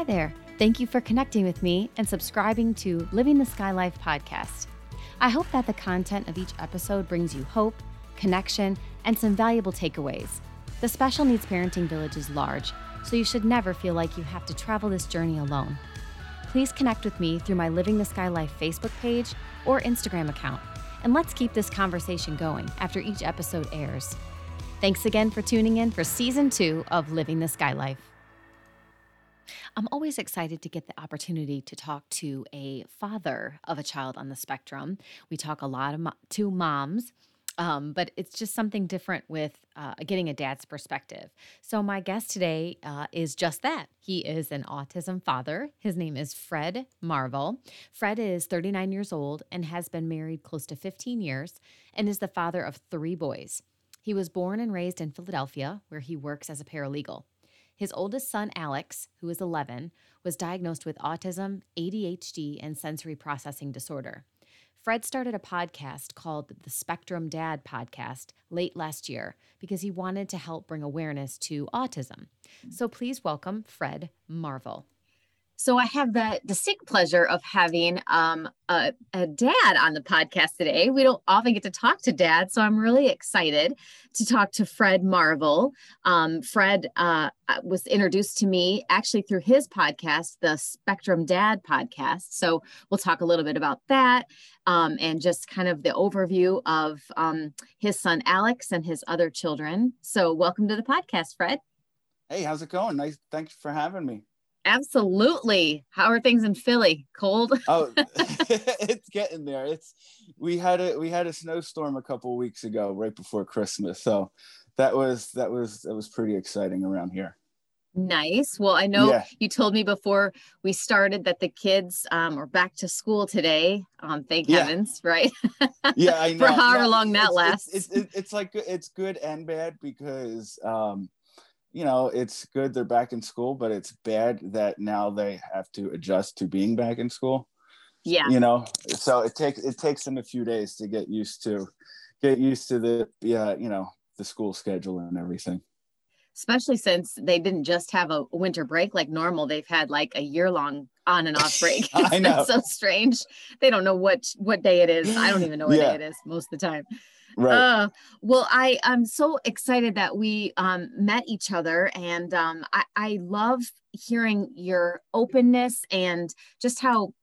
Hi there. Thank you for connecting with me and subscribing to Living the Sky Life podcast. I hope that the content of each episode brings you hope, connection, and some valuable takeaways. The Special Needs Parenting Village is large, so you should never feel like you have to travel this journey alone. Please connect with me through my Living the Sky Life Facebook page or Instagram account, and let's keep this conversation going after each episode airs. Thanks again for tuning in for season two of Living the Sky Life. I'm always excited to get the opportunity to talk to a father of a child on the spectrum. We talk a lot mo- to moms. Um, but it's just something different with uh, getting a dad's perspective. So, my guest today uh, is just that. He is an autism father. His name is Fred Marvel. Fred is 39 years old and has been married close to 15 years and is the father of three boys. He was born and raised in Philadelphia, where he works as a paralegal. His oldest son, Alex, who is 11, was diagnosed with autism, ADHD, and sensory processing disorder. Fred started a podcast called the Spectrum Dad Podcast late last year because he wanted to help bring awareness to autism. So please welcome Fred Marvel. So I have the distinct pleasure of having um, a, a, dad on the podcast today. We don't often get to talk to dad, so I'm really excited to talk to Fred Marvel. Um, Fred uh, was introduced to me actually through his podcast, the Spectrum Dad podcast. So we'll talk a little bit about that um, and just kind of the overview of um, his son Alex and his other children. So welcome to the podcast, Fred. Hey, how's it going? Nice. Thanks for having me. Absolutely. How are things in Philly? Cold? oh, it's getting there. It's we had a we had a snowstorm a couple weeks ago, right before Christmas. So that was that was that was pretty exciting around here. Nice. Well, I know yeah. you told me before we started that the kids um, are back to school today. Um, thank yeah. heavens, right? yeah, I know. For however long that it's, lasts. It's, it's, it's, like it's good and bad because um, you know, it's good they're back in school, but it's bad that now they have to adjust to being back in school. Yeah. You know, so it takes it takes them a few days to get used to get used to the yeah, you know, the school schedule and everything. Especially since they didn't just have a winter break like normal, they've had like a year long on and off break. I know. so strange. They don't know what what day it is. I don't even know what yeah. day it is most of the time. Right. Uh, well, I I'm so excited that we um, met each other, and um, I, I love hearing your openness and just how,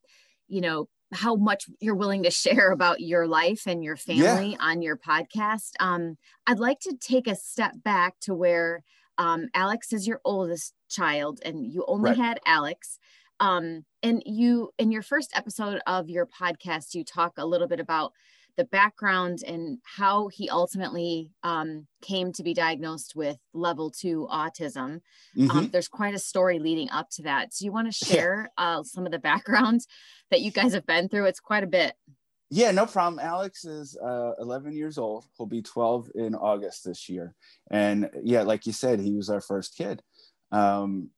you know, how much you're willing to share about your life and your family yeah. on your podcast. Um, I'd like to take a step back to where um, Alex is your oldest child, and you only right. had Alex. Um, and you, in your first episode of your podcast, you talk a little bit about the background and how he ultimately um, came to be diagnosed with level two autism. Um, mm-hmm. Um, there's quite a story leading up to that. So you want to share uh, some of the background that you guys have been through? It's quite a bit. Yeah, no problem. Alex is uh, 11 years old. He'll be 12 in August this year. And yeah, like you said, he was our first kid. Um,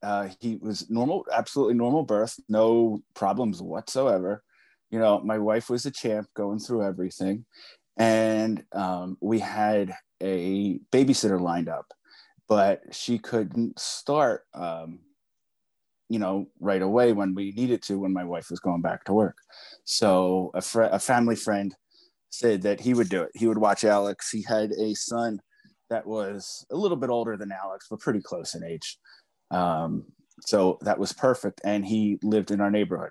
uh, he was normal, absolutely normal birth, no problems whatsoever you know, my wife was a champ going through everything. And um, we had a babysitter lined up, but she couldn't start, um, you know, right away when we needed to, when my wife was going back to work. So a, fr- a family friend said that he would do it. He would watch Alex. He had a son that was a little bit older than Alex, but pretty close in age. Um, so that was perfect. And he lived in our neighborhood.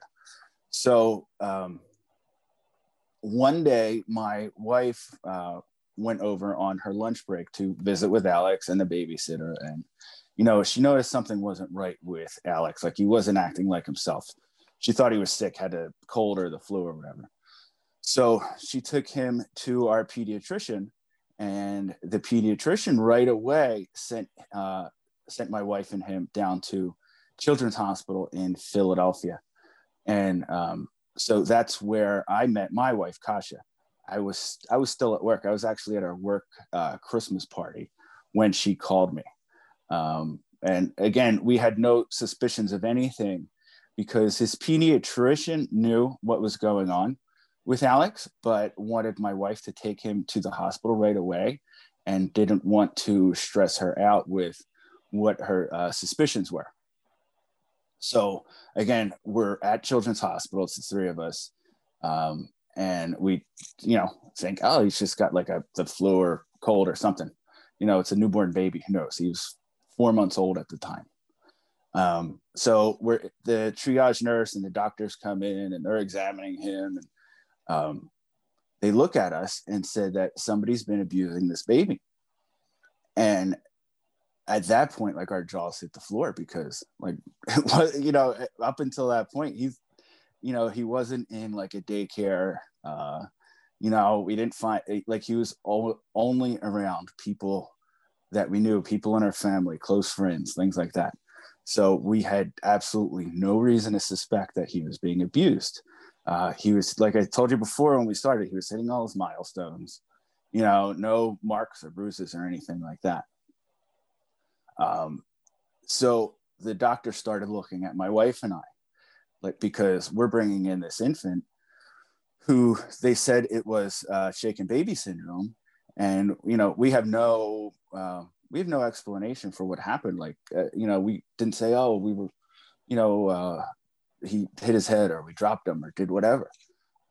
So um, one day, my wife uh, went over on her lunch break to visit with Alex and the babysitter, and you know she noticed something wasn't right with Alex. Like he wasn't acting like himself. She thought he was sick, had a cold or the flu or whatever. So she took him to our pediatrician, and the pediatrician right away sent uh, sent my wife and him down to Children's Hospital in Philadelphia and um, so that's where I met my wife, Kasha. I was I was still at work. I was actually at our work uh, Christmas party when she called me. Um, and again, we had no suspicions of anything because his pediatrician knew what was going on with Alex, but wanted my wife to take him to the hospital right away and didn't want to stress her out with what her uh, suspicions were. So again, we're at Children's Hospital. It's the three of us, um, and we, you know, think, oh, he's just got like a the flu or cold or something. You know, it's a newborn baby. Who knows? He was four months old at the time. Um, so we're the triage nurse and the doctors come in and they're examining him, and um, they look at us and said that somebody's been abusing this baby. And at that point, like our jaws hit the floor because, like, you know, up until that point, he's, you know, he wasn't in like a daycare. Uh, you know, we didn't find like he was all, only around people that we knew, people in our family, close friends, things like that. So we had absolutely no reason to suspect that he was being abused. Uh, he was, like I told you before when we started, he was hitting all his milestones. You know, no marks or bruises or anything like that. Um, so the doctor started looking at my wife and I, like because we're bringing in this infant who they said it was uh, shaken baby syndrome, and you know we have no uh, we have no explanation for what happened. Like uh, you know we didn't say oh we were you know uh, he hit his head or we dropped him or did whatever.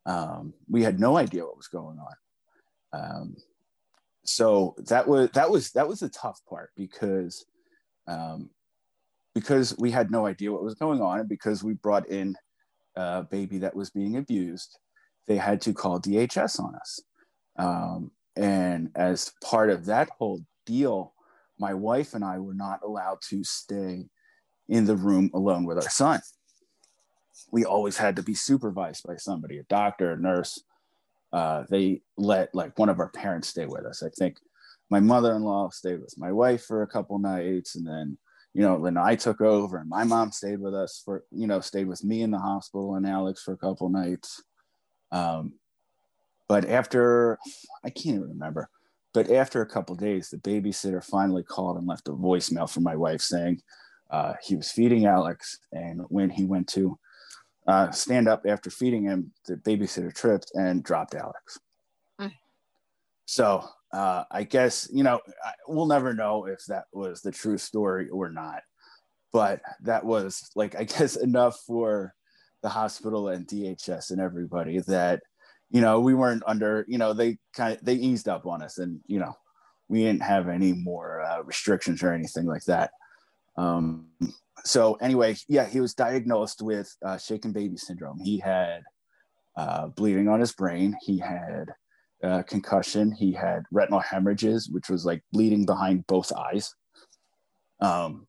Um, we had no idea what was going on. Um, so that was that was that was the tough part because um, because we had no idea what was going on and because we brought in a baby that was being abused, they had to call DHS on us. Um, and as part of that whole deal, my wife and I were not allowed to stay in the room alone with our son. We always had to be supervised by somebody, a doctor, a nurse. Uh, they let like one of our parents stay with us. I think my mother-in-law stayed with my wife for a couple nights and then you know then i took over and my mom stayed with us for you know stayed with me in the hospital and alex for a couple nights um, but after i can't even remember but after a couple days the babysitter finally called and left a voicemail for my wife saying uh, he was feeding alex and when he went to uh, stand up after feeding him the babysitter tripped and dropped alex mm. so uh, I guess you know we'll never know if that was the true story or not, but that was like I guess enough for the hospital and DHS and everybody that you know we weren't under you know they kind of they eased up on us and you know we didn't have any more uh, restrictions or anything like that. Um, so anyway, yeah, he was diagnosed with uh, shaken baby syndrome. He had uh, bleeding on his brain. He had uh, concussion. He had retinal hemorrhages, which was like bleeding behind both eyes. Um,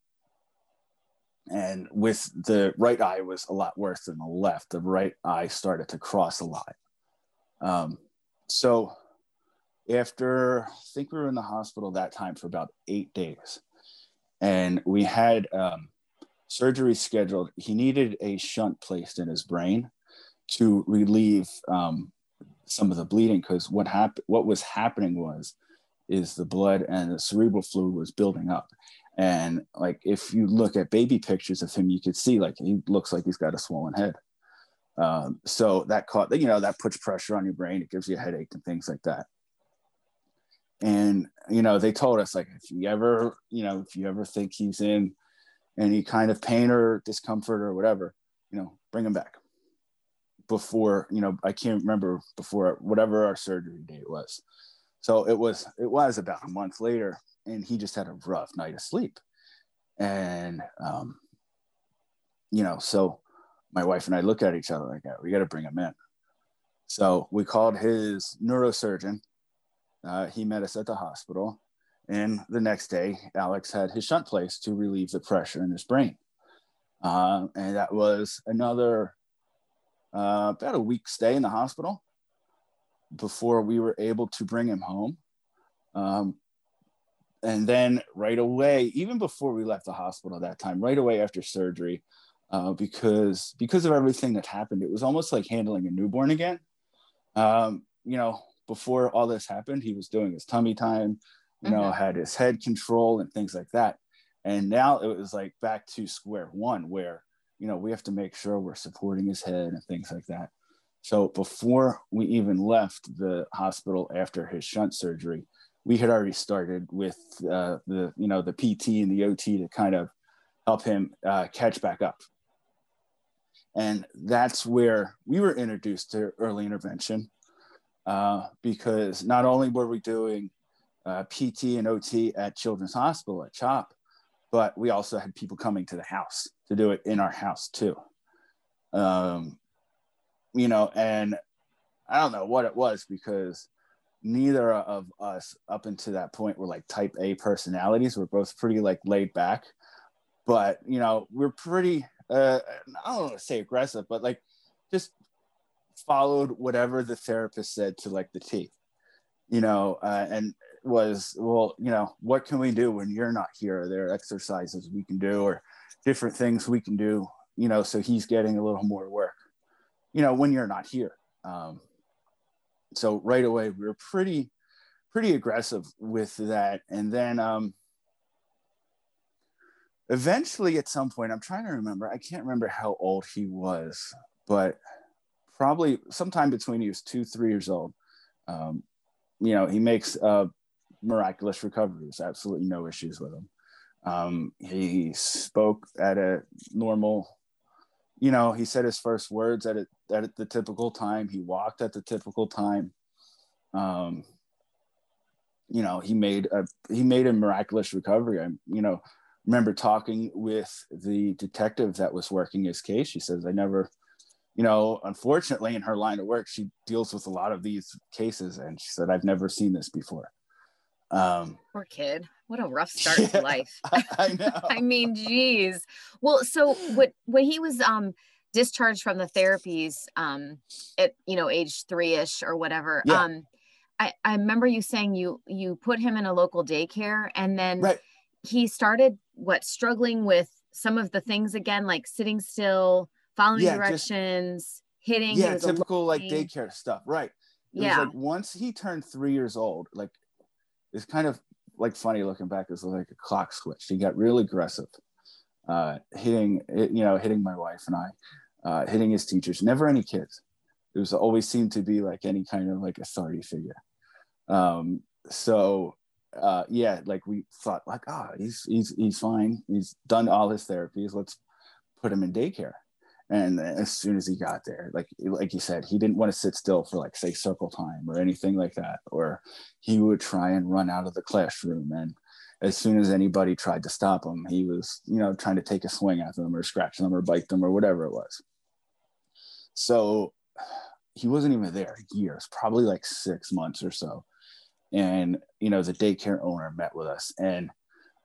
and with the right eye was a lot worse than the left. The right eye started to cross a lot. Um, so after I think we were in the hospital that time for about eight days, and we had um, surgery scheduled. He needed a shunt placed in his brain to relieve um, some of the bleeding because what happened what was happening was is the blood and the cerebral fluid was building up. And like if you look at baby pictures of him you could see like he looks like he's got a swollen head. Um, so that caught you know that puts pressure on your brain. It gives you a headache and things like that. And you know they told us like if you ever you know if you ever think he's in any kind of pain or discomfort or whatever you know bring him back before you know i can't remember before whatever our surgery date was. So it was it was about a month later and he just had a rough night of sleep. And um you know so my wife and i look at each other like we got to bring him in. So we called his neurosurgeon. Uh, he met us at the hospital. And the next day alex had his shunt placed to relieve the pressure in his brain. Uh, and that was another uh, about a week stay in the hospital before we were able to bring him home. Um, and then right away, even before we left the hospital that time, right away after surgery, uh, because because of everything that happened, it was almost like handling a newborn again. Um, you know, before all this happened, he was doing his tummy time, you know, mm-hmm. had his head control and things like that. And now it was like back to square one, where you know, we have to make sure we're supporting his head and things like that. So before we even left the hospital after his shunt surgery, we had already started with uh, the you know the pt and the ot to kind of help him uh, catch back up and that's where we were introduced to early intervention uh, because not only were we doing uh, pt and ot at children's hospital at chop but we also had people coming to the house to do it in our house too um, you know and I don't know what it was because neither of us up until that point were like type A personalities. We're both pretty like laid back, but you know, we're pretty, uh, I don't want to say aggressive, but like just followed whatever the therapist said to like the T, you know, uh, and was, well, you know, what can we do when you're not here? Are there exercises we can do or different things we can do, you know, so he's getting a little more work, you know, when you're not here. Um, so right away we were pretty pretty aggressive with that and then um eventually at some point i'm trying to remember i can't remember how old he was but probably sometime between he was two three years old um, you know he makes a miraculous recoveries, absolutely no issues with him um, he spoke at a normal you know, he said his first words at it at the typical time. He walked at the typical time. Um, you know, he made a he made a miraculous recovery. I, you know, remember talking with the detective that was working his case. She says, "I never, you know, unfortunately, in her line of work, she deals with a lot of these cases, and she said, I've never seen this before." Um, Poor kid. What a rough start yeah, to life. I know. I mean, geez. Well, so what when he was um discharged from the therapies um at you know age three-ish or whatever, yeah. um I, I remember you saying you you put him in a local daycare and then right. he started what struggling with some of the things again, like sitting still, following yeah, directions, just, hitting. Yeah, typical like daycare stuff. Right. It yeah. like once he turned three years old, like it's kind of like funny looking back. It's like a clock switch. He got real aggressive, uh, hitting you know hitting my wife and I, uh, hitting his teachers. Never any kids. It was always seemed to be like any kind of like authority figure. Um, so uh, yeah, like we thought like, ah, oh, he's he's he's fine. He's done all his therapies. Let's put him in daycare. And as soon as he got there, like like you said, he didn't want to sit still for like say circle time or anything like that. Or he would try and run out of the classroom. And as soon as anybody tried to stop him, he was, you know, trying to take a swing at them or scratch them or bite them or whatever it was. So he wasn't even there years, probably like six months or so. And, you know, the daycare owner met with us and,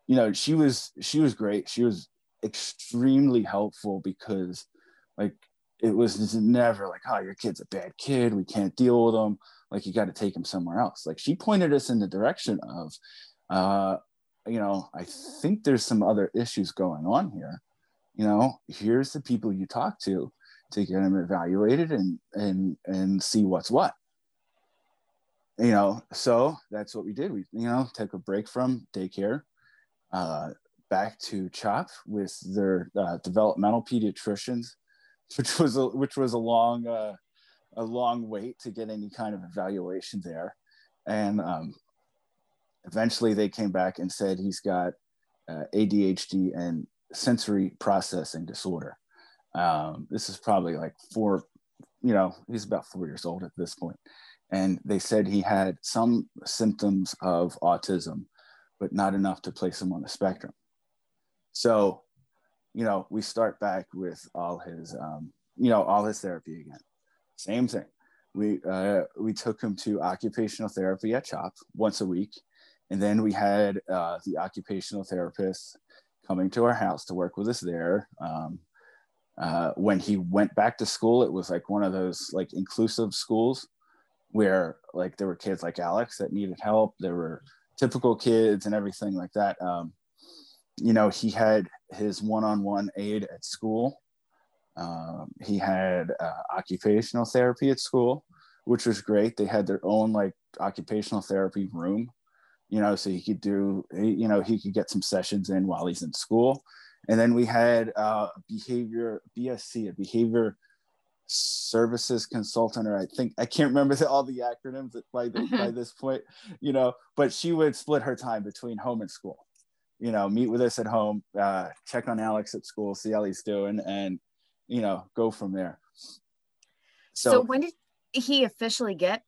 you know, she was, she was great. She was extremely helpful because like it was never like, oh, your kid's a bad kid. We can't deal with him. Like you got to take him somewhere else. Like she pointed us in the direction of, uh, you know, I think there's some other issues going on here. You know, here's the people you talk to to get them evaluated and and and see what's what. You know, so that's what we did. We you know took a break from daycare, uh, back to CHOP with their uh, developmental pediatricians which was a, which was a long uh, a long wait to get any kind of evaluation there, and um, eventually they came back and said he's got uh, ADHD and sensory processing disorder. Um, this is probably like four, you know, he's about four years old at this point, and they said he had some symptoms of autism, but not enough to place him on the spectrum. So you know, we start back with all his, um, you know, all his therapy again. Same thing. We uh, we took him to occupational therapy at CHOP once a week, and then we had uh, the occupational therapist coming to our house to work with us there. Um, uh, when he went back to school, it was like one of those like inclusive schools where like there were kids like Alex that needed help. There were typical kids and everything like that. Um, you know, he had his one-on-one aide at school. Um, he had uh, occupational therapy at school, which was great. They had their own like occupational therapy room, you know, so he could do, you know, he could get some sessions in while he's in school. And then we had uh, behavior BSC, a behavior services consultant or i think i can't remember the, all the acronyms by, the, by mm-hmm. this point you know but she would split her time between home and school you know meet with us at home uh, check on alex at school see how he's doing and you know go from there so, so when did he officially get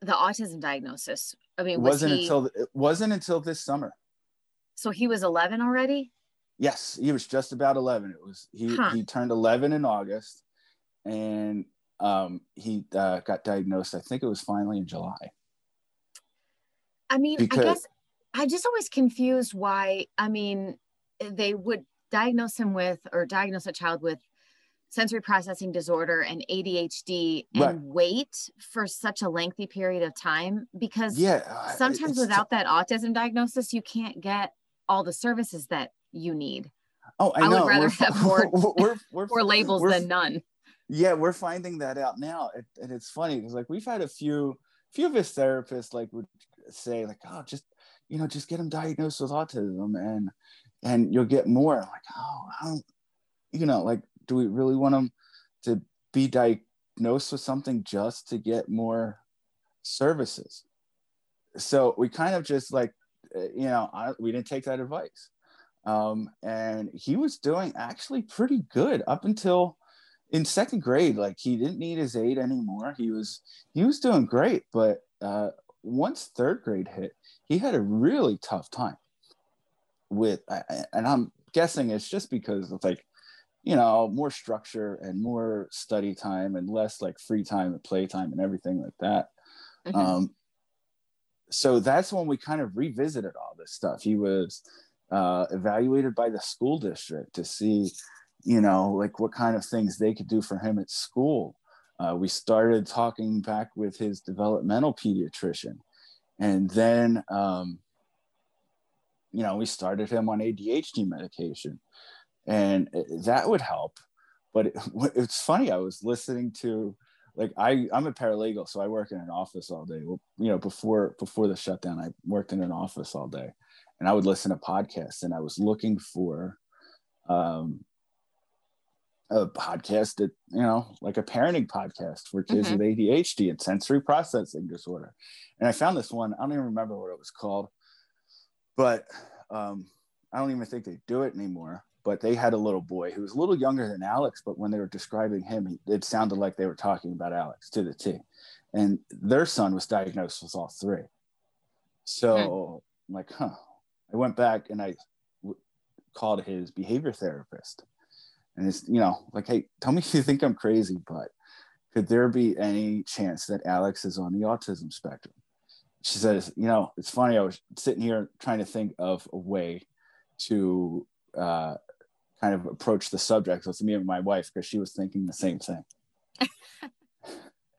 the autism diagnosis i mean was wasn't he... until it wasn't until this summer so he was 11 already yes he was just about 11 it was he huh. he turned 11 in august and um, he uh, got diagnosed. I think it was finally in July. I mean, because, I guess I just always confused why. I mean, they would diagnose him with or diagnose a child with sensory processing disorder and ADHD and right. wait for such a lengthy period of time because yeah, sometimes without t- that autism diagnosis, you can't get all the services that you need. Oh, I, I would rather we're, have more, we're, we're, more labels than none yeah we're finding that out now it, and it's funny because like we've had a few few of his therapists like would say like oh just you know just get him diagnosed with autism and and you'll get more I'm like oh I don't you know like do we really want him to be diagnosed with something just to get more services so we kind of just like uh, you know I, we didn't take that advice um, and he was doing actually pretty good up until in second grade, like he didn't need his aide anymore. He was he was doing great, but uh, once third grade hit, he had a really tough time with, and I'm guessing it's just because of like, you know, more structure and more study time and less like free time and play time and everything like that. Mm-hmm. Um, so that's when we kind of revisited all this stuff. He was uh, evaluated by the school district to see you know, like what kind of things they could do for him at school. Uh, we started talking back with his developmental pediatrician. And then, um, you know, we started him on ADHD medication. And that would help. But it, it's funny, I was listening to, like I I'm a paralegal, so I work in an office all day. Well, you know, before before the shutdown, I worked in an office all day, and I would listen to podcasts, and I was looking for um, a podcast that you know like a parenting podcast for kids mm-hmm. with adhd and sensory processing disorder and i found this one i don't even remember what it was called but um, i don't even think they do it anymore but they had a little boy who was a little younger than alex but when they were describing him it sounded like they were talking about alex to the t and their son was diagnosed with all three so hmm. i'm like huh i went back and I w- called his behavior therapist and it's, you know, like, hey, tell me if you think I'm crazy, but could there be any chance that Alex is on the autism spectrum? She says, you know, it's funny. I was sitting here trying to think of a way to uh, kind of approach the subject with me and my wife because she was thinking the same thing.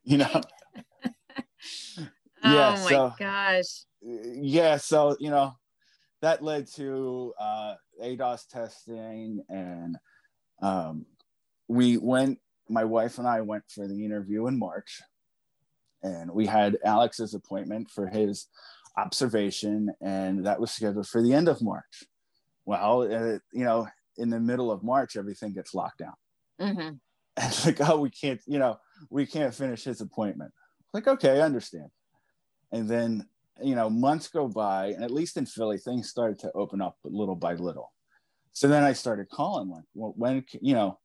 you know? yeah, oh my so, gosh. Yeah. So, you know, that led to uh, ADOS testing and um, we went, my wife and I went for the interview in March, and we had Alex's appointment for his observation, and that was scheduled for the end of March. Well, uh, you know, in the middle of March, everything gets locked down. Mm-hmm. And it's like, oh, we can't, you know, we can't finish his appointment. Like, okay, I understand. And then, you know, months go by, and at least in Philly, things started to open up little by little so then I started calling like, well, when you know,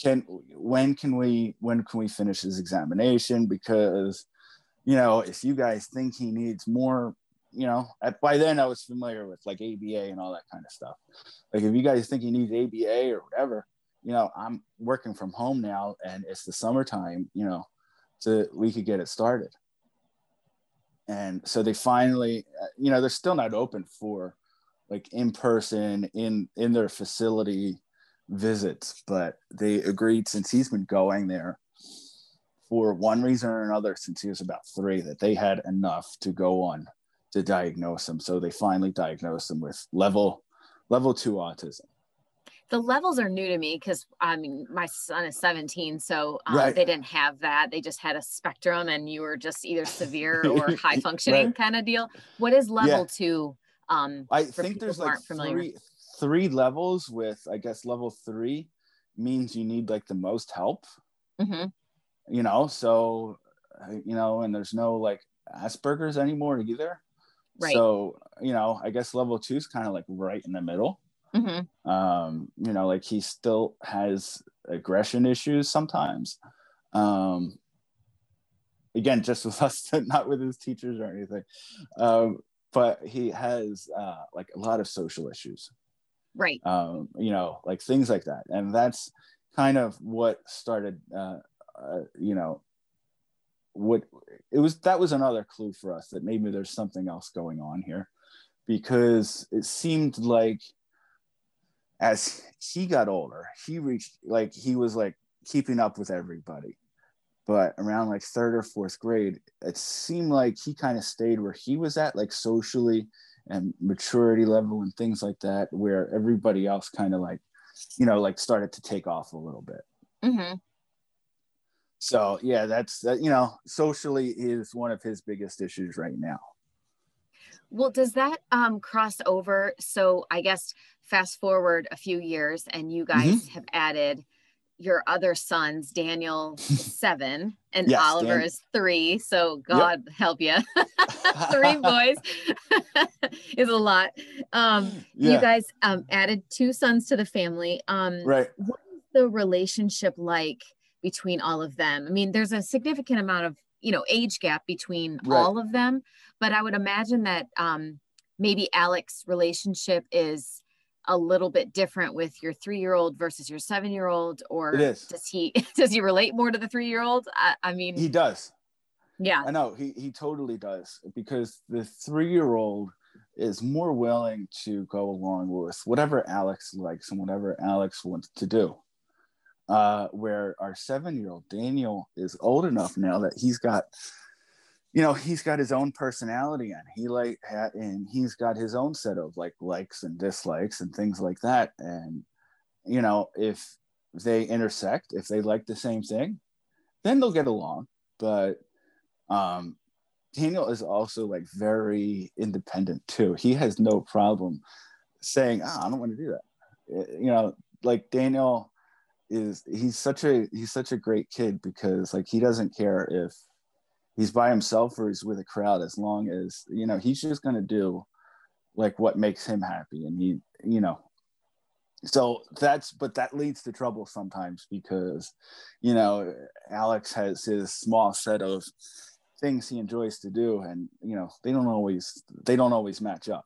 can when can we when can we finish his examination? Because you know, if you guys think he needs more, you know, at, by then I was familiar with like ABA and all that kind of stuff. Like if you guys think he needs ABA or whatever, you know, I'm working from home now and it's the summertime, you know, so we could get it started. And so they finally, uh, you know, they're still not open for like in person in in their facility visits but they agreed since he's been going there for one reason or another since he was about three that they had enough to go on to diagnose him so they finally diagnosed him with level level two autism the levels are new to me because I mean my son is 17, so um, right. they didn't have that. They just had a spectrum, and you were just either severe or high functioning right. kind of deal. What is level yeah. two um, I think there's like three three levels. With I guess level three means you need like the most help. Mm-hmm. you know, so uh, you know, and there's no like Asperger's anymore either. Right. So, you know, I guess level two is kind of like right in the middle. Mm-hmm. Um, you know, like he still has aggression issues sometimes. Um, again, just with us, not with his teachers or anything. Um, but he has uh, like a lot of social issues. Right. Um, you know, like things like that. And that's kind of what started, uh, uh, you know, what it was that was another clue for us that maybe there's something else going on here because it seemed like as he got older he reached like he was like keeping up with everybody but around like third or fourth grade it seemed like he kind of stayed where he was at like socially and maturity level and things like that where everybody else kind of like you know like started to take off a little bit Mm-hmm. so yeah that's that you know socially is one of his biggest issues right now Well, does that um, cross over? So I guess fast forward a few years, and you guys Mm-hmm. have added your other sons. Daniel seven, and Yes, Oliver Dan- is three. So God help you, three boys is a lot. Um, You guys um, added two sons to the family. Um, right what is the relationship like between all of them? I mean, there's a significant amount of you know age gap between Right. all of them, but I would imagine that um, maybe Alex's relationship is a little bit different with your three-year-old versus your seven-year-old, or does he does he relate more to the three-year-old? I, I mean, he does. Yeah, i know he, he totally does because the three-year-old is more willing to go along with whatever alex likes and whatever alex wants to do. Uh, where our seven-year-old daniel is old enough now that he's got you know he's got his own personality and he like and he's got his own set of like likes and dislikes and things like that. And you know if they intersect if they like the same thing then they'll get along. But um daniel is also like very independent too. He has no problem saying ah, i don't want to do that. You know like daniel is he's such a he's such a great kid because like he doesn't care if he's by himself or he's with a crowd as long as you know he's just going to do like what makes him happy and he you know. So that's but that leads to trouble sometimes because you know alex has his small set of things he enjoys to do and you know they don't always they don't always match up.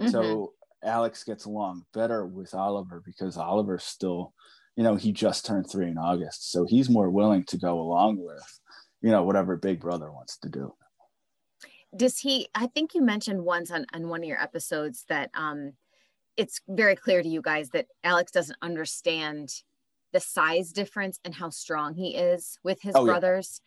Mhm. so alex gets along better with oliver because oliver's still you know he just turned three in august. So he's more willing to go along with you know whatever big brother wants to do. Does he i think you mentioned once on, on one of your episodes that um it's very clear to you guys that alex doesn't understand the size difference and how strong he is with his Oh, yeah. brothers.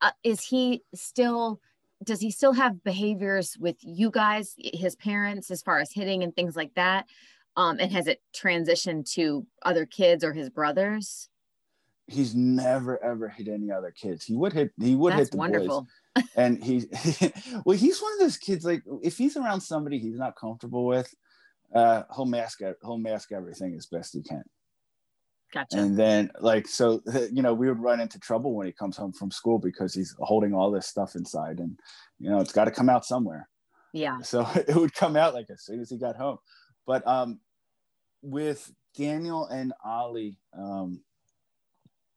Uh, is he still does he still have behaviors with you guys his parents as far as hitting and things like that? Um and has it transitioned to other kids or his brothers he's never ever hit any other kids. He would hit he would that's hit the boys. wonderful. And he well he's one of those kids like if he's around somebody he's not comfortable with uh he'll mask he'll mask everything as best he can. Gotcha. And then like so you know we would run into trouble when he comes home from school because he's holding all this stuff inside and you know it's got to come out somewhere. Yeah. So it would come out like as soon as he got home. But um with daniel and ollie um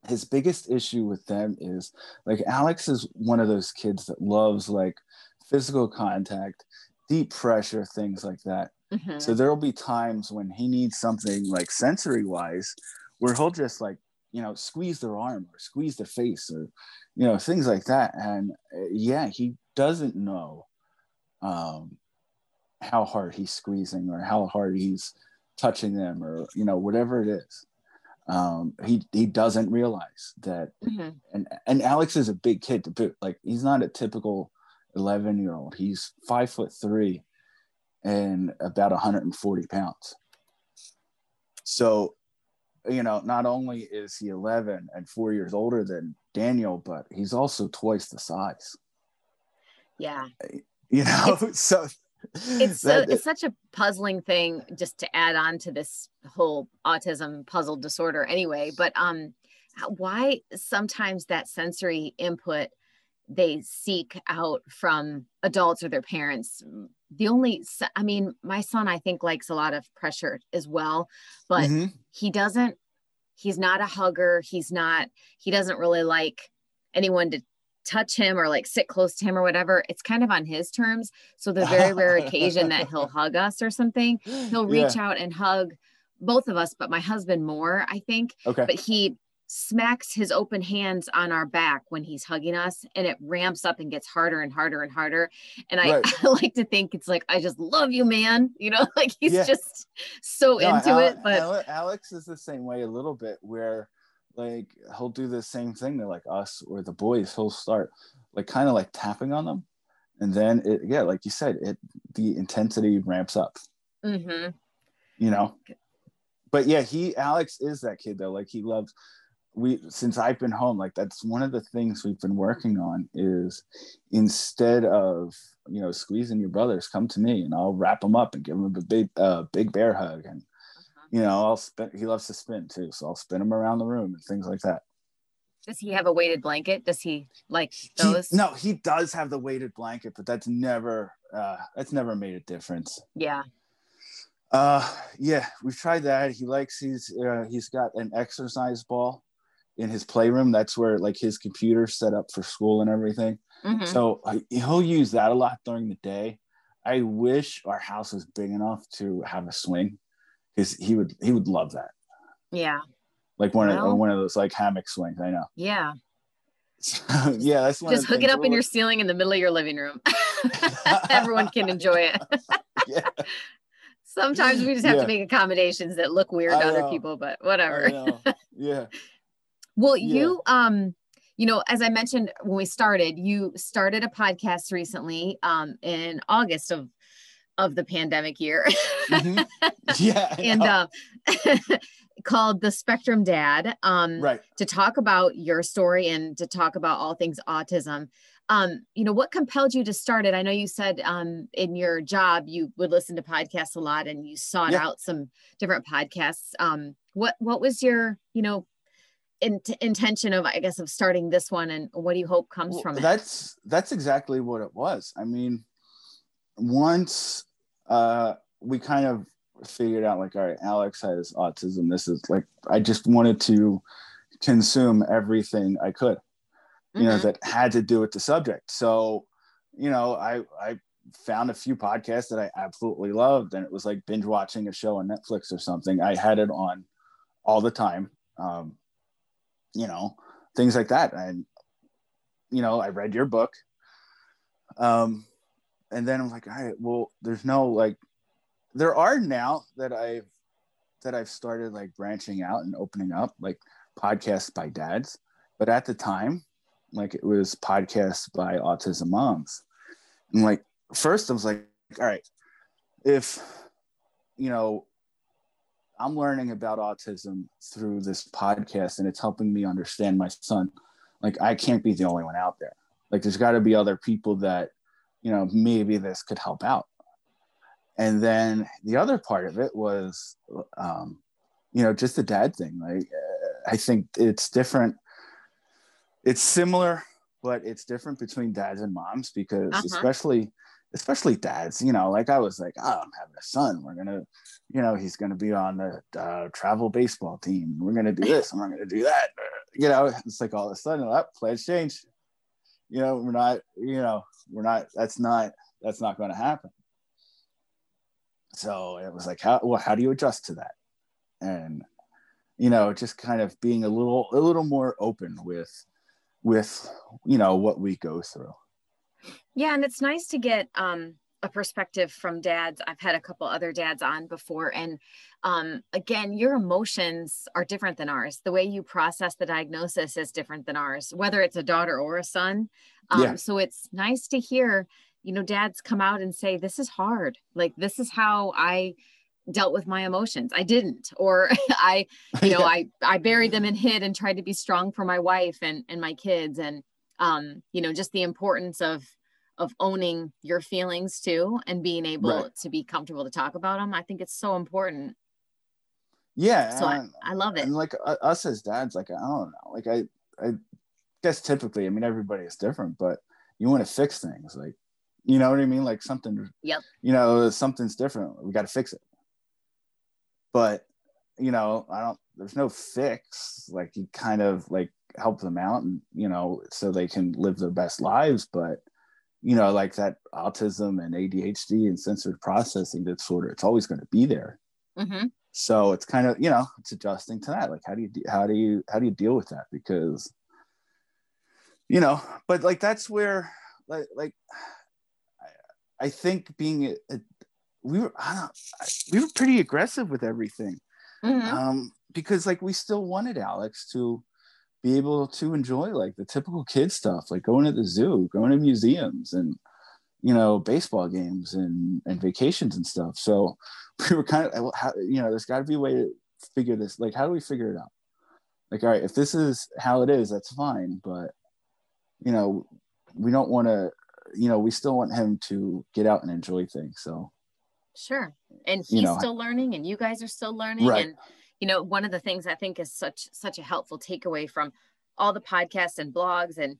his biggest issue with them is like alex is one of those kids that loves like physical contact deep pressure things like that. Mhm. so there'll be times when he needs something like sensory wise where he'll just like you know squeeze their arm or squeeze their face or you know things like that. And uh, yeah he doesn't know um how hard he's squeezing or how hard he's touching them or you know whatever it is um he he doesn't realize that Mhm. and and alex is a big kid to boot. Like he's not a typical 11 year old he's five foot three and about 140 pounds. So you know not only is he 11 and four years older than daniel but he's also twice the size. Yeah. You know so it's so, that- it's such a puzzling thing just to add on to this whole autism puzzle disorder anyway but um why sometimes that sensory input they seek out from adults or their parents the only i mean my son i think likes a lot of pressure as well but mm-hmm. he doesn't he's not a hugger he's not he doesn't really like anyone to touch him or like sit close to him or whatever it's kind of on his terms so the very rare occasion that he'll hug us or something he'll reach yeah. out and hug both of us but my husband more i think okay but he smacks his open hands on our back when he's hugging us and it ramps up and gets harder and harder and harder and I, right. I like to think it's like i just love you man you know like he's yeah. just so no, into it but alex is the same way a little bit where like he'll do the same thing to like us or the boys he'll start like kind of like tapping on them and then it yeah like you said it the intensity ramps up mm-hmm. you know but yeah he alex is that kid though like he loves we since I've been home, like that's one of the things we've been working on is instead of you know squeezing your brothers, come to me and I'll wrap them up and give them a big uh, big bear hug and. You know I'll spin. He loves to spin too, so I'll spin him around the room and things like that. Does he have a weighted blanket? Does he like those? He, no, he does have the weighted blanket, but that's never uh, that's never made a difference. Yeah. Uh, yeah, we've tried that. He likes he's uh, he's got an exercise ball in his playroom. That's where like his computer set up for school and everything. Mm-hmm. So uh, he'll use that a lot during the day. I wish our house was big enough to have a swing, because he would he would love that. Yeah. Like one well, of one of those like hammock swings. I know. Yeah. yeah, that's just hook it up in your ceiling in the middle of your living room. Everyone can enjoy it. yeah. Sometimes we just have yeah. to make accommodations that look weird to other people, but whatever. Yeah. Well, yeah. you um you know, as I mentioned when we started, you started a podcast recently um in August of of the pandemic year. mm-hmm. Yeah. and uh, called The Spectrum Dad. Um right. to talk about your story and to talk about all things autism. Um, you know, what compelled you to start it? I know you said um in your job you would listen to podcasts a lot and you sought yeah. out some different podcasts. Um, what what was your, you know, in, intention of i guess of starting this one and what do you hope comes well, from it that's that's exactly what it was i mean once uh we kind of figured out like all right alex has autism this is like i just wanted to consume everything i could you mm-hmm. know that had to do with the subject so you know i i found a few podcasts that i absolutely loved and it was like binge watching a show on netflix or something i had it on all the time um, you know, things like that. And, you know, I read your book. Um, and then I'm like, all right, well, there's no like, there are now that I've, that I've started like branching out and opening up like podcasts by dads. But at the time, like it was podcasts by autism moms. And like, first I was like, all right, if, you know, I'm learning about autism through this podcast and it's helping me understand my son. Like I can't be the only one out there. Like there's got to be other people that, you know, maybe this could help out. And then the other part of it was, um, you know, just the dad thing. Like uh, I think it's different. It's similar, but it's different between dads and moms because uh-huh. especially especially dads, you know, like I was like, oh, I'm having a son. We're gonna, you know, he's gonna be on the uh, travel baseball team. We're gonna do this and we're gonna do that. You know, it's like all of a sudden, that oh, plans change. You know, we're not, you know, we're not. That's not. That's not going to happen. So it was like, how well, how do you adjust to that? And you know, just kind of being a little, a little more open with, with, you know, what we go through. Yeah, and it's nice to get um, a perspective from dads. I've had a couple other dads on before, and um, again, your emotions are different than ours. The way you process the diagnosis is different than ours, whether it's a daughter or a son. Um, yeah. So it's nice to hear, you know, dads come out and say, "This is hard. Like this is how I." dealt with my emotions i didn't or i you know i i buried them and hid and tried to be strong for my wife and and my kids and um you know just the importance of of owning your feelings too and being able right. to be comfortable to talk about them i think it's so important Yeah. So I, I love it. And like uh, us as dads, like, I don't know, like I, I guess typically, I mean, everybody is different, but you want to fix things. Like, you know what I mean? Like something, yep. you know, something's different. We got to fix it. But, you know, I don't, there's no fix. Like you kind of like help them out and, you know, so they can live their best lives. But, you know, like that autism and ADHD and sensory processing disorder, it's always going to be there. Mm-hmm. So it's kind of, you know, it's adjusting to that. Like, how do you, how do you, how do you deal with that? Because, you know, but like, that's where, like, like, I, I think being, a, a, we were, I don't, we were pretty aggressive with everything. Mm-hmm. Um, because like we still wanted Alex to be able to enjoy like the typical kid stuff, like going to the zoo, going to museums and, you know, baseball games and, and vacations and stuff. So we were kind of, how, you know, there's got to be a way to figure this. Like, how do we figure it out? Like, all right, if this is how it is, that's fine. But, you know, we don't want to, you know, we still want him to get out and enjoy things. So, sure. And he's You know, still learning, and you guys are still learning. Right. And, you know, one of the things I think is such, such a helpful takeaway from all the podcasts and blogs and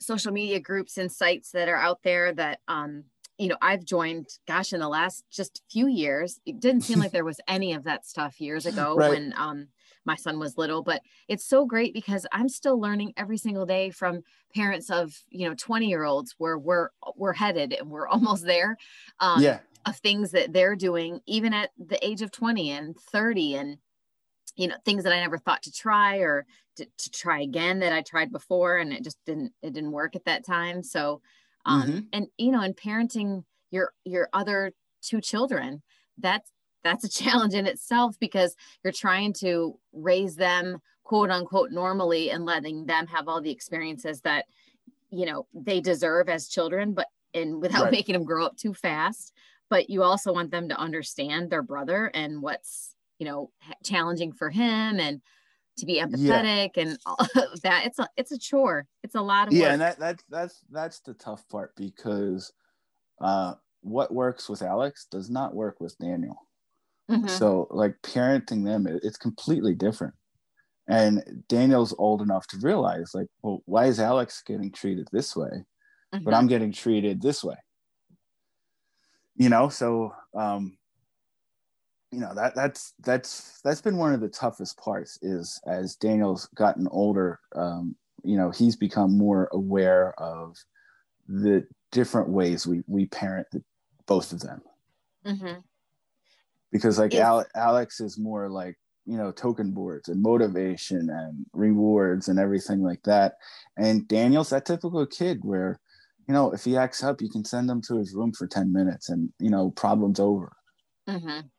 social media groups and sites that are out there that, um, you know, I've joined, gosh, in the last just few years, it didn't seem like there was any of that stuff years ago Right. when um, my son was little, but it's so great because I'm still learning every single day from parents of, you know, 20 year olds where we're, we're headed and we're almost there. Um, yeah, of things that they're doing even at the age of 20 and 30 and you know things that i never thought to try or to, to try again that i tried before and it just didn't it didn't work at that time so um Mhm. and you know in parenting your your other two children that's that's a challenge in itself because you're trying to raise them quote unquote normally and letting them have all the experiences that you know they deserve as children but and without Right. making them grow up too fast but you also want them to understand their brother and what's you know challenging for him and to be empathetic and all of that it's a it's a chore it's a lot of yeah, work and that that's that's that's the tough part because uh, what works with Alex does not work with Daniel. Mhm. So like parenting them, it- it's completely different. And Daniel's old enough to realize, like, well, why is Alex getting treated this way, but Mhm. I'm getting treated this way? You know, so um, you know that that's that's that's been one of the toughest parts. Is as Daniel's gotten older, um, you know, he's become more aware of the different ways we we parent the, both of them Mhm. because like Ale- alex is more like you know token boards and motivation and rewards and everything like that and daniel's that typical kid where you know if he acts up you can send him to his room for 10 minutes and you know problems over Mhm.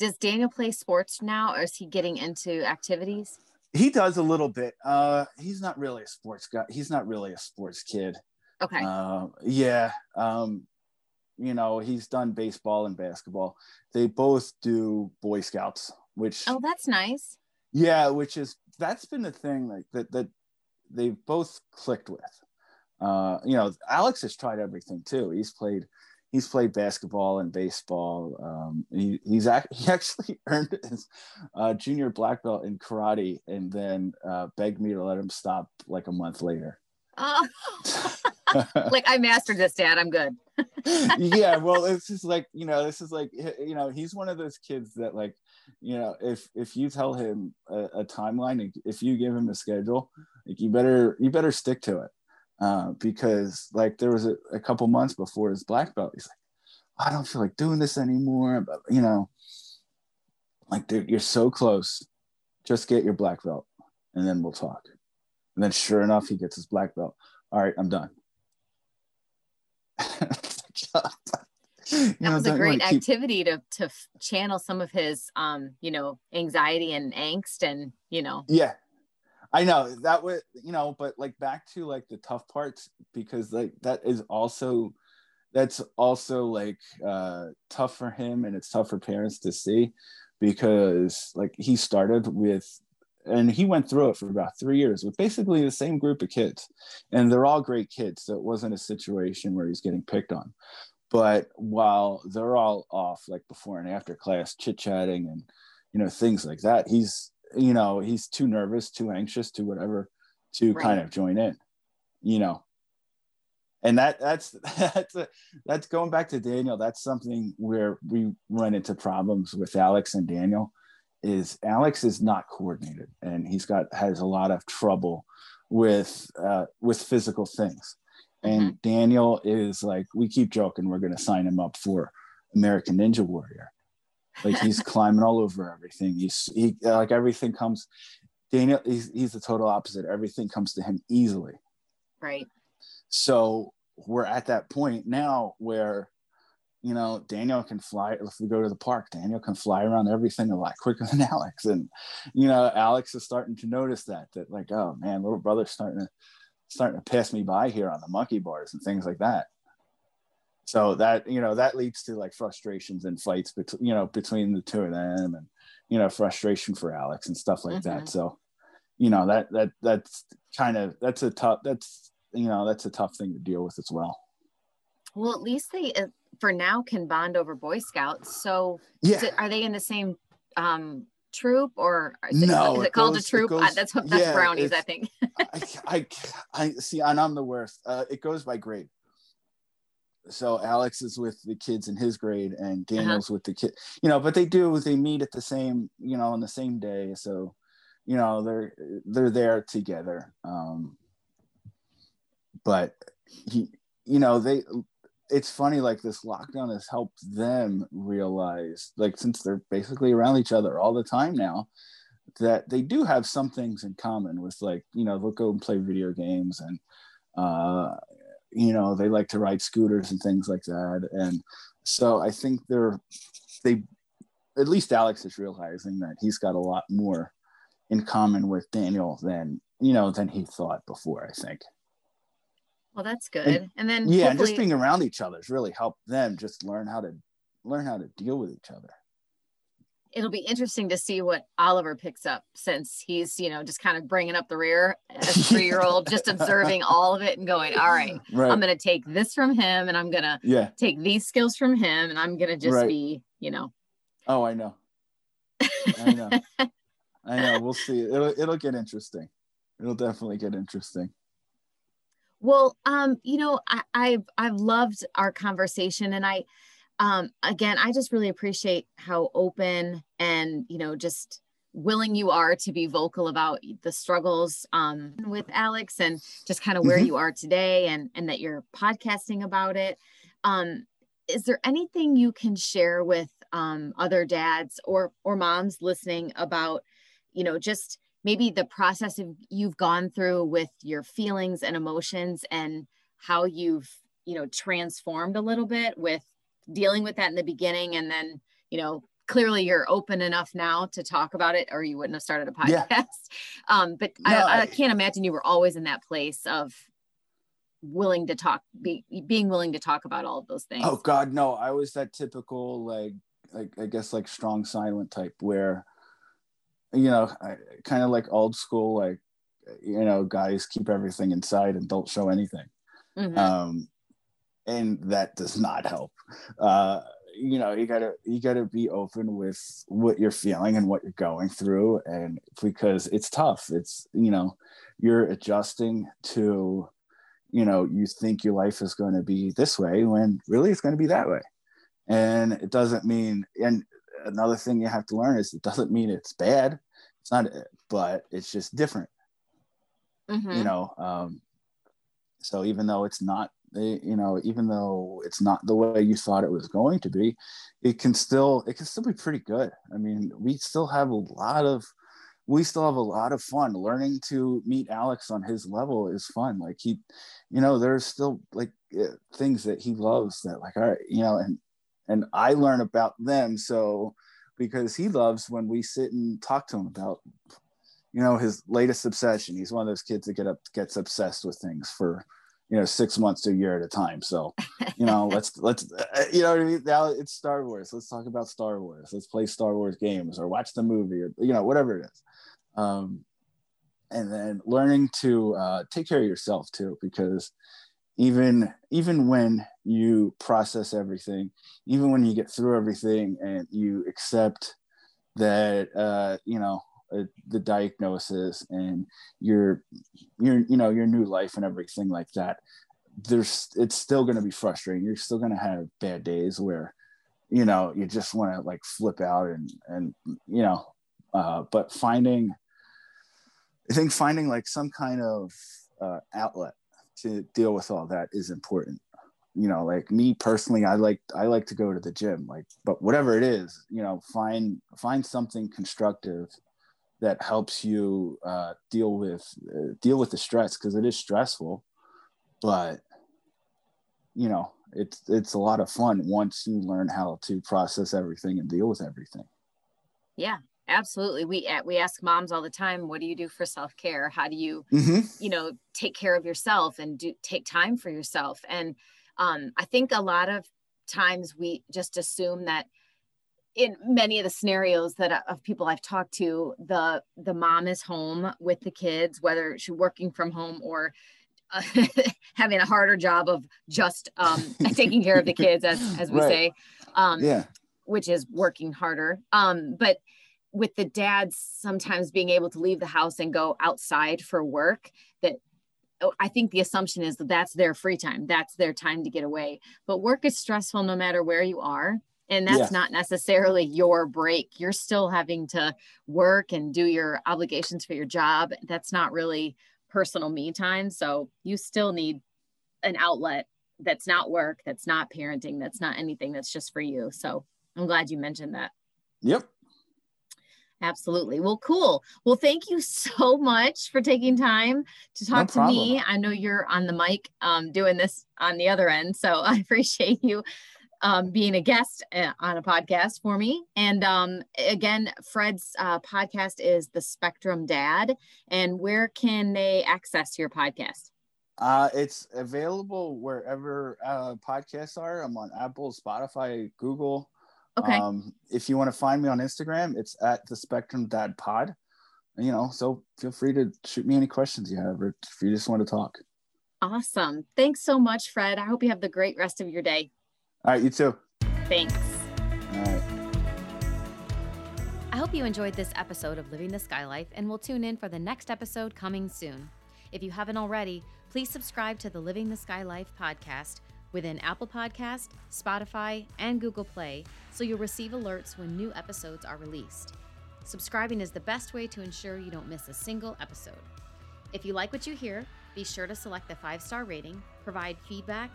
Does daniel play sports now or is he getting into activities he does a little bit uh he's not really a sports guy he's not really a sports kid okay Uh, yeah. Um, you know, he's done baseball and basketball. They both do Boy Scouts, which oh that's nice yeah, which is that's been the thing like that that they've both clicked with. Uh, you know, Alex has tried everything too. He's played he's played basketball and baseball. Um, he, he's act, he actually earned his uh, junior black belt in karate and then uh, begged me to let him stop like a month later. oh like i mastered this dad i'm good yeah well this is like you know this is like you know he's one of those kids that like you know if if you tell him a, a timeline if you give him a schedule like you better you better stick to it uh, because like there was a, a couple months before his black belt he's like i don't feel like doing this anymore but you know like dude you're so close. Just get your black belt and then we'll talk. And then sure enough he gets his black belt. All right i'm done. That was a great activity to to channel some of his um you know anxiety and angst and you know. Yeah i know that was you know but like back to like the tough parts because like that is also that's also like uh tough for him and it's tough for parents to see because like he started with and he went through it for about three years with basically the same group of kids and they're all great kids so it wasn't a situation where he's getting picked on. But while they're all off like before and after class chit chatting and you know things like that he's you know he's too nervous too anxious too whatever to right. kind of join in you know and that that's that's a, that's going back to daniel that's something where we run into problems with alex and daniel is alex is not coordinated and he's got has a lot of trouble with uh, with physical things and mm-hmm. daniel is like we keep joking we're going to sign him up for american ninja warrior like he's climbing all over everything. He's he like everything comes. Daniel, he's he's the total opposite. Everything comes to him easily. Right. So we're at that point now where, you know, Daniel can fly. If we go to the park, Daniel can fly around everything a lot quicker than Alex, and you know, Alex is starting to notice that that like, oh man, little brother's starting to starting to pass me by here on the monkey bars and things like that so that you know that leads to like frustrations and fights between you know between the two of them and you know frustration for alex and stuff like mm-hmm. that so you know that that that's kind of that's a tough that's you know that's a tough thing to deal with as well. Well at least they uh, for now can bond over boy scouts. So yeah. are they in the same um troop or is no, it, is it, it called goes, a troop? goes, that's that's yeah, brownies i think. I, I i see and i'm the worst. Uh, it goes by grade so Alex is with the kids in his grade and uh-huh. Daniel's uh-huh. with the kid, you know, but they do, they meet at the same, you know, on the same day. So, you know, they're, they're there together. Um, but he, you know, they, it's funny, like this lockdown has helped them realize, like, since they're basically around each other all the time now, that they do have some things in common with like, you know, they'll go and play video games and, uh, you know they like to ride scooters and things like that. And so i think they're they at least alex is realizing that he's got a lot more in common with daniel than you know than he thought before i think. Well that's good. And, and then yeah hopefully... and just being around each other has really helped them just learn how to learn how to deal with each other it'll be interesting to see what Oliver picks up since he's, you know, just kind of bringing up the rear as a three year old, just observing all of it and going, all right, right. I'm going to take this from him and I'm going to yeah. take these skills from him and I'm going to just right. be, you know. Oh, I know. I know. I know. We'll see. It'll, it'll get interesting. It'll definitely get interesting. Well, um, you know, I, I've I've loved our conversation, and I, um, again, I just really appreciate how open and, you know, just willing you are to be vocal about the struggles um, with Alex and just kind of where mm-hmm. you are today and, and that you're podcasting about it. Um, is there anything you can share with um, other dads or, or moms listening about, you know, just maybe the process of you've gone through with your feelings and emotions and how you've, you know, transformed a little bit with dealing with that in the beginning and then you know clearly you're open enough now to talk about it or you wouldn't have started a podcast yeah. um, but no, I, I, can't imagine you were always in that place of willing to talk be, being willing to talk about all of those things oh god no i was that typical like like i guess like strong silent type where you know kind of like old school like you know guys keep everything inside and don't show anything mm-hmm. um and that does not help. Uh, you know, you gotta you gotta be open with what you're feeling and what you're going through, and because it's tough. It's you know, you're adjusting to, you know, you think your life is going to be this way when really it's going to be that way, and it doesn't mean. And another thing you have to learn is it doesn't mean it's bad. It's not, but it's just different. Mm-hmm. You know, um, so even though it's not they, you know, even though it's not the way you thought it was going to be, it can still it can still be pretty good. I mean, we still have a lot of we still have a lot of fun learning to meet Alex on his level is fun. Like he, you know, there's still like uh, things that he loves that like, all right, you know, and, and I learn about them. So because he loves when we sit and talk to him about, you know, his latest obsession. He's one of those kids that get up, gets obsessed with things for, you know six months to a year at a time. So you know let's let's uh, you know what i mean? Now it's star wars. Let's talk about star wars. Let's play star wars games or watch the movie or you know whatever it is. Um, and then learning to uh, take care of yourself too because even even when you process everything even when you get through everything and you accept that uh, you know uh, the diagnosis and your your you know your new life and everything like that there's it's still going to be frustrating. You're still going to have bad days where you know you just want to like flip out and and you know uh, but finding i think finding like some kind of uh, outlet to deal with all that is important. You know like me personally i like i like to go to the gym like but whatever it is you know find find something constructive that helps you uh, deal with uh, deal with the stress because it is stressful but you know it's it's a lot of fun once you learn how to process everything and deal with everything. Yeah absolutely. We we ask moms all the time what do you do for self-care? How do you mm-hmm. you know take care of yourself and do take time for yourself? And um, i think a lot of times we just assume that in many of the scenarios that uh, of people I've talked to, the the mom is home with the kids, whether she's working from home or uh, having a harder job of just um, taking care of the kids, as as we right. say, um, yeah, which is working harder. Um, but with the dads sometimes being able to leave the house and go outside for work, that oh, I think the assumption is that that's their free time, that's their time to get away. But work is stressful no matter where you are and that's yeah. not necessarily your break you're still having to work and do your obligations for your job that's not really personal me time so you still need an outlet that's not work that's not parenting that's not anything that's just for you so i'm glad you mentioned that yep Absolutely. Well, cool. Well, thank you so much for taking time to talk no to me. I know you're on the mic um, doing this on the other end, so I appreciate you um, being a guest uh, on a podcast for me. And um, again, Fred's uh, podcast is The Spectrum Dad. And where can they access your podcast? Uh, it's available wherever uh, podcasts are. I'm on Apple, Spotify, Google. Okay. Um, if you want to find me on Instagram, it's at the Spectrum Dad Pod. You know, so feel free to shoot me any questions you have, or if you just want to talk. Awesome. Thanks so much, Fred. I hope you have the great rest of your day. All right, you too. Thanks. All right. I hope you enjoyed this episode of Living the Sky Life and we'll tune in for the next episode coming soon. If you haven't already, please subscribe to the Living the Sky Life podcast within Apple Podcast, Spotify, and Google Play so you'll receive alerts when new episodes are released. Subscribing is the best way to ensure you don't miss a single episode. If you like what you hear, be sure to select the five star rating, provide feedback,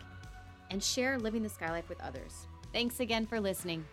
and share living the sky life with others. Thanks again for listening.